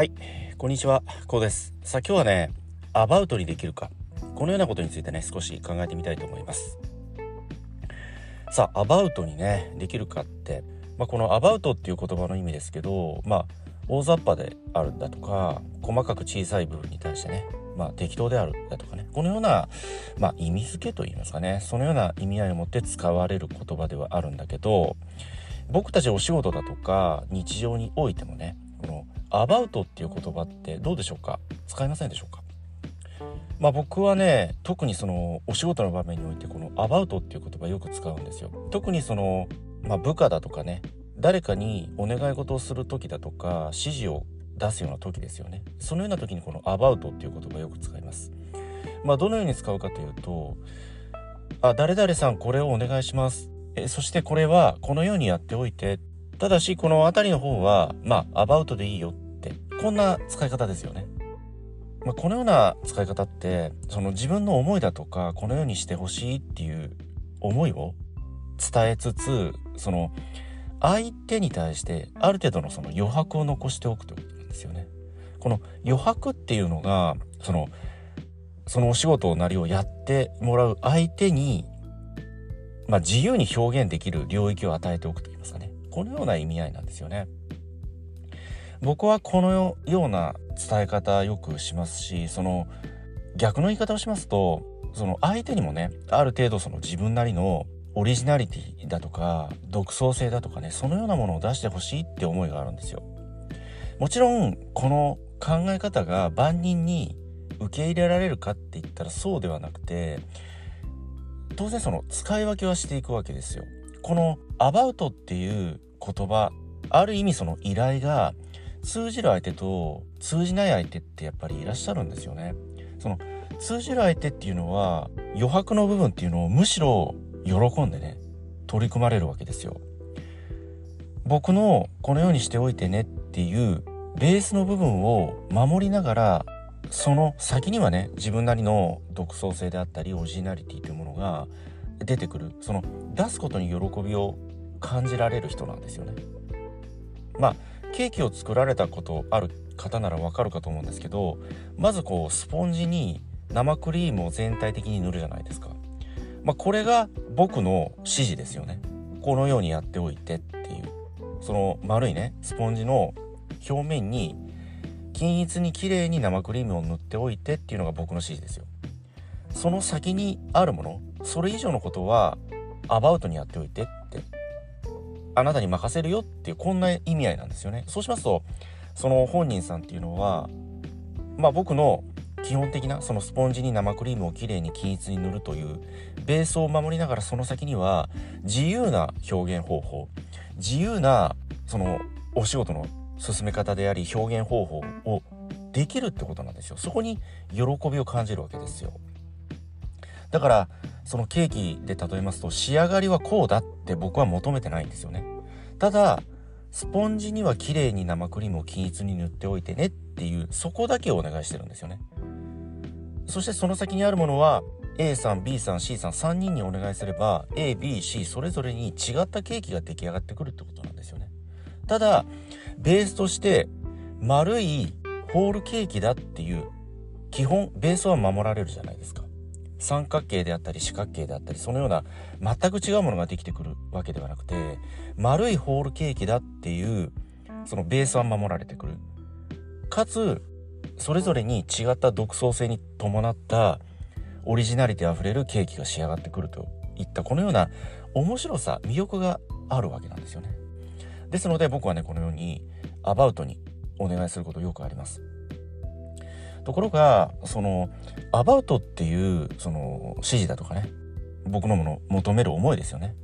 はい、こんにちは、こうです。さあ今日はね、アバウトにできるか、このようなことについてね、少し考えてみたいと思います。さあ、アバウトにね、できるかって、まあ、このアバウトっていう言葉の意味ですけど、まあ、大雑把であるんだとか、細かく小さい部分に対してね、まあ、適当であるだとかね、このような、まあ、意味付けといいますかね、そのような意味合いを持って使われる言葉ではあるんだけど、僕たちお仕事だとか日常においてもねアバウトっていう言葉ってどうでしょうか？使いませんでしょうか？まあ僕はね特にそのお仕事の場面においてこのアバウトっていう言葉よく使うんですよ。特にその、まあ、部下だとかね誰かにお願い事をする時だとか指示を出すような時ですよね。そのような時にこのアバウトっていう言葉よく使います。まあどのように使うかというとあ誰々さんこれをお願いします。えそしてこれはこのようにやっておいてただしこの辺りの方はまあアバウトでいいよってこんな使い方ですよね。まあ、このような使い方ってその自分の思いだとかこのようにしてほしいっていう思いを伝えつつその相手に対してある程度のその余白を残しておくということなんですよね。この余白っていうのがそのそのお仕事なりをやってもらう相手にまあ、自由に表現できる領域を与えておくといいますかねこのような意味合いなんですよね。僕はこのような伝え方よくしますしその逆の言い方をしますとその相手にもねある程度その自分なりのオリジナリティだとか独創性だとかねそのようなものを出してほしいって思いがあるんですよ。もちろんこの考え方が万人に受け入れられるかって言ったらそうではなくて当然その使い分けはしていくわけですよ。この「アバウト」っていう言葉ある意味その依頼が通じる相手と通じない相手ってやっぱりいらっしゃるんですよね。その通じる相手っていうのは余白の部分っていうのをむしろ喜んでね取り組まれるわけですよ。僕のこのようにしておいてねっていうベースの部分を守りながらその先にはね自分なりの独創性であったりオリジナリティというものが出てくるその出すことに喜びを感じられる人なんですよね。まあケーキを作られたことある方ならわかるかと思うんですけどまずこうスポンジに生クリームを全体的に塗るじゃないですか。まあ、これが僕の指示ですよね。このようにやっておいてっていうその丸いねスポンジの表面に均一に綺麗に生クリームを塗っておいてっていうのが僕の指示ですよ。その先にあるものそれ以上のことはアバウトにやっておいてってあなたに任せるよっていうこんな意味合いなんですよね。そうしますとその本人さんっていうのはまあ僕の基本的なそのスポンジに生クリームをきれいに均一に塗るというベースを守りながらその先には自由な表現方法自由なそのお仕事の進め方であり表現方法をできるってことなんですよそこに喜びを感じるわけですよだからそのケーキで例えますと仕上がりはこうだって僕は求めてないんですよね。ただスポンジには綺麗に生クリームを均一に塗っておいてねっていうそこだけをお願いしてるんですよね。そしてその先にあるものは A さん B さん C さん3人にお願いすれば ABC それぞれに違ったケーキが出来上がってくるってことなんですよね。ただベースとして丸いホールケーキだっていう基本ベースは守られるじゃないですか。三角形であったり四角形であったりそのような全く違うものができてくるわけではなくて丸いホールケーキだっていうそのベースは守られてくる。かつそれぞれに違った独創性に伴ったオリジナリティあふれるケーキが仕上がってくるといったこのような面白さ魅力があるわけなんですよね。ですので僕はねこのようにアバウトにお願いすることよくあります。ところがそのアバウトっていうその指示だとかね僕のもの求める思いですよね。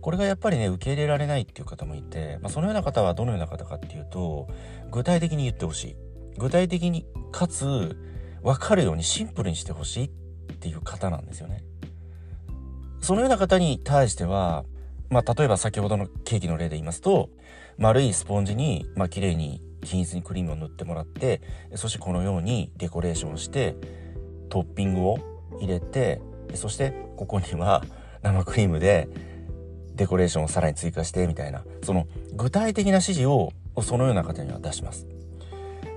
これがやっぱりね受け入れられないっていう方もいて、まあ、そのような方はどのような方かっていうと具体的に言ってほしい。具体的にかつ分かるようにシンプルにしてほしいっていう方なんですよね。そのような方に対してはまあ例えば先ほどのケーキの例で言いますと丸いスポンジにまあ綺麗に均一にクリームを塗ってもらってそしてこのようにデコレーションしてトッピングを入れてそしてここには生クリームでデコレーションをさらに追加してみたいなその具体的な指示をそのような方には出します。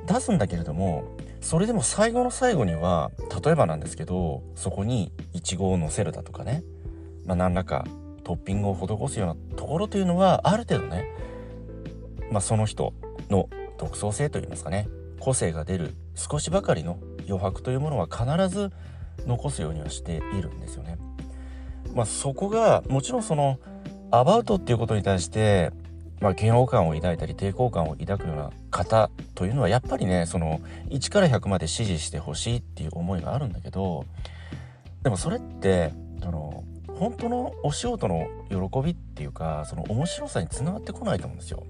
出すんだけれどもそれでも最後の最後には例えばなんですけどそこにイチゴを乗せるだとかね、まあ、何らかトッピングを施すようなところというのはある程度ね、まあ、その人の独創性といいますかね個性が出る少しばかりの余白というものは必ず残すようにはしているんですよね。まあ、そこがもちろんそのアバウトっていうことに対してまあ、嫌悪感を抱いたり抵抗感を抱くような方というのはやっぱりねその1から100まで支持してほしいっていう思いがあるんだけどでもそれって本当のお仕事の喜びっていうかその面白さにつながってこないと思うんですよ。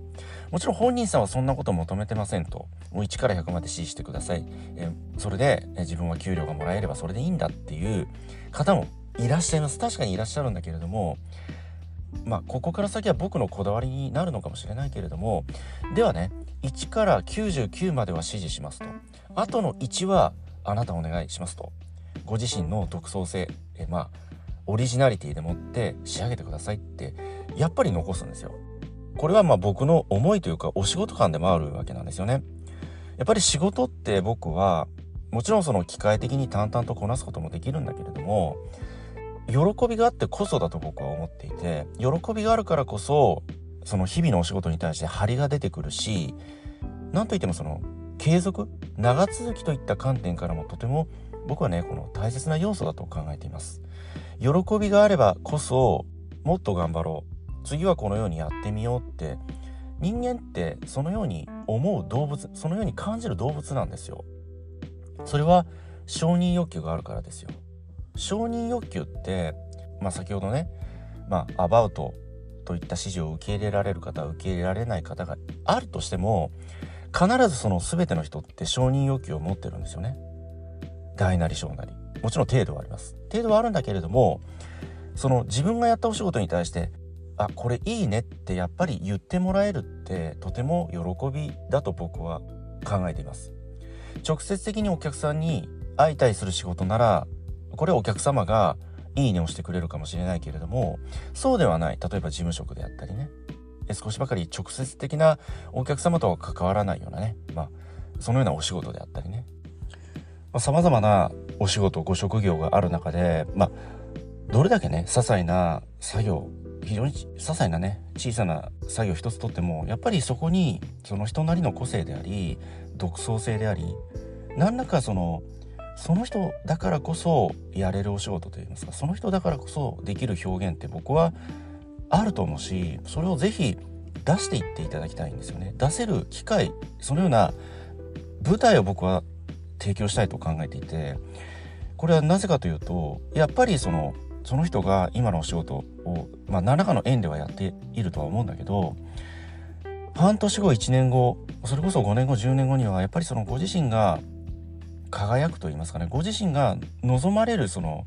もちろん本人さんはそんなこと求めてませんと。もう1から100まで支持してください。えそれで自分は給料がもらえればそれでいいんだっていう方もいらっしゃいます。確かにいらっしゃるんだけれどもまあここから先は僕のこだわりになるのかもしれないけれどもではね1から99までは指示しますと。あとの1はあなたお願いしますと。ご自身の独創性えまあオリジナリティでもって仕上げてくださいってやっぱり残すんですよ。これはまあ僕の思いというかお仕事感でもあるわけなんですよね。やっぱり仕事って僕はもちろんその機械的に淡々とこなすこともできるんだけれども喜びがあってこそだと僕は思っていて喜びがあるからこそその日々のお仕事に対して張りが出てくるし何といってもその継続長続きといった観点からもとても僕はねこの大切な要素だと考えています。喜びがあればこそもっと頑張ろう。次はこのようにやってみようって。人間ってそのように思う動物そのように感じる動物なんですよ。それは承認欲求があるからですよ。承認欲求って、まあ、先ほどね、まあ、アバウトといった指示を受け入れられる方受け入れられない方があるとしても必ずその全ての人って承認欲求を持ってるんですよね。大なり小なり。もちろん程度はあります。程度はあるんだけれどもその自分がやったお仕事に対してあこれいいねってやっぱり言ってもらえるってとても喜びだと僕は考えています。直接的にお客さんに相対する仕事ならこれお客様がいいねをしてくれるかもしれないけれどもそうではない。例えば事務職であったりね。少しばかり直接的なお客様とは関わらないようなね。まあそのようなお仕事であったりね。さまざ、まなお仕事ご職業がある中でまあどれだけね些細な作業非常に些細なね小さな作業一つとってもやっぱりそこにその人なりの個性であり独創性であり何らかそのその人だからこそやれるお仕事といいますかその人だからこそできる表現って僕はあると思うしそれをぜひ出していっていただきたいんですよね。出せる機会そのような舞台を僕は提供したいと考えていてこれはなぜかというとやっぱりそのその人が今のお仕事を、まあ、何らかの縁ではやっているとは思うんだけど半年後1年後それこそ5年後10年後にはやっぱりそのご自身が輝くと言いますかねご自身が望まれるその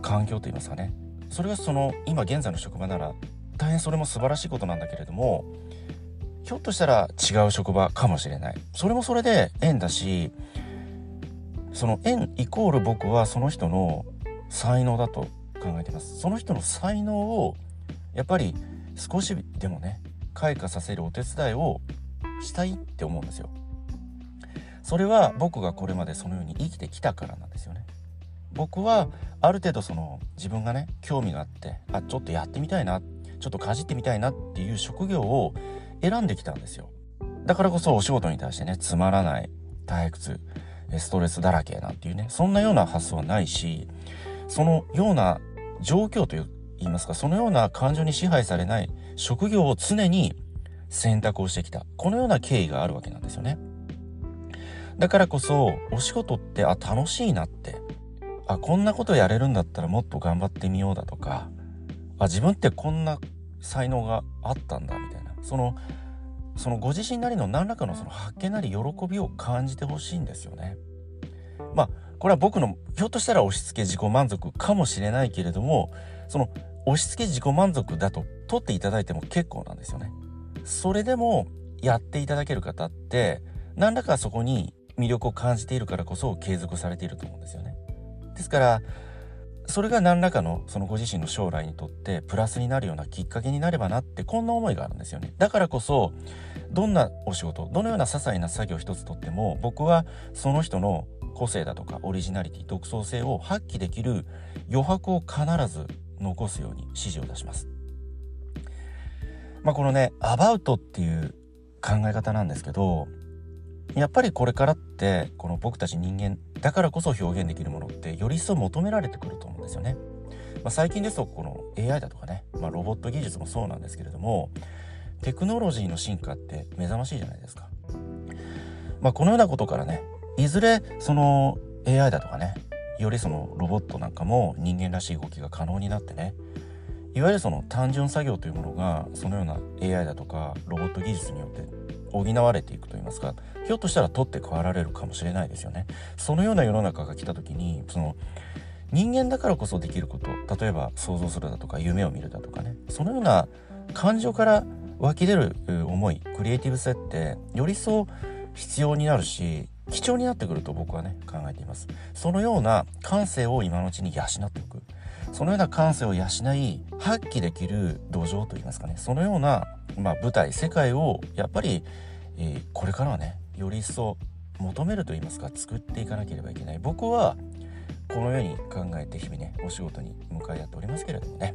環境と言いますかねそれがその今現在の職場なら大変それも素晴らしいことなんだけれどもひょっとしたら違う職場かもしれない。それもそれで縁だしその縁イコール僕はその人の才能だと考えてます。その人の才能をやっぱり少しでもね開花させるお手伝いをしたいって思うんですよ。それは僕がこれまでそのように生きてきたからなんですよね。僕はある程度その自分がね興味があってあちょっとやってみたいなちょっとかじってみたいなっていう職業を選んできたんですよ。だからこそお仕事に対してねつまらない退屈。ストレスだらけなんていうねそんなような発想はないしそのような状況という言いますかそのような感情に支配されない職業を常に選択をしてきた。このような経緯があるわけなんですよね。だからこそお仕事ってあ楽しいなって。あこんなことやれるんだったらもっと頑張ってみようだとか。あ自分ってこんな才能があったんだみたいな。そのそのご自身なりの何らかのその発見なり喜びを感じてほしいんですよね。まあこれは僕のひょっとしたら押し付け自己満足かもしれないけれどもその押し付け自己満足だと取っていただいても結構なんですよね。それでもやっていただける方って何らかそこに魅力を感じているからこそ継続されていると思うんですよね。ですからそれが何らかのそのご自身の将来にとってプラスになるようなきっかけになればなってこんな思いがあるんですよねだからこそどんなお仕事どのような些細な作業一つとっても僕はその人の個性だとかオリジナリティ独創性を発揮できる余白を必ず残すように指示を出します。まあ、このね「アバウト」っていう考え方なんですけどやっぱりこれからってこの僕たち人間だからこそ表現できるものってより一層求められてくると思うんですよね。まあ、最近ですとこの AI だとかね、まあ、ロボット技術もそうなんですけれどもテクノロジーの進化って目覚ましいじゃないですか。まあ、このようなことからねいずれその AI だとかねよりそのロボットなんかも人間らしい動きが可能になってねいわゆるその単純作業というものがそのような AI だとかロボット技術によって補われていくといいますかひょっとしたら取って代わられるかもしれないですよね。そのような世の中が来た時にその人間だからこそできること例えば想像するだとか夢を見るだとかねそのような感情から湧き出る思いクリエイティブ性ってよりそう必要になるし貴重になってくると僕はね考えていますそのような感性を今のうちに養っておくそのような感性を養い発揮できる土壌といいますかねそのような、まあ、舞台世界をやっぱり、えー、これからはねより一層求めると言いますか作っていかなければいけない。僕はこのように考えて日々ねお仕事に向かい合っておりますけれどもね。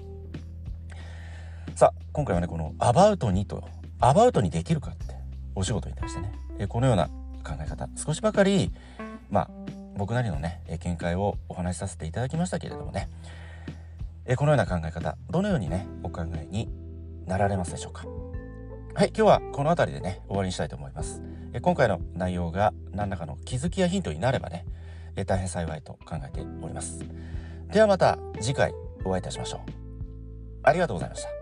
さあ今回はねこの「アバウトに」と「アバウトにできるか」ってお仕事に対してねえこのような考え方少しばかりまあ僕なりのね見解をお話しさせていただきましたけれどもね。えこのような考え方どのようにねお考えになられますでしょうか？はい今日はこの辺りでね終わりにしたいと思います。え今回の内容が何らかの気づきやヒントになればねえ大変幸いと考えております。ではまた次回お会いいたしましょう。ありがとうございました。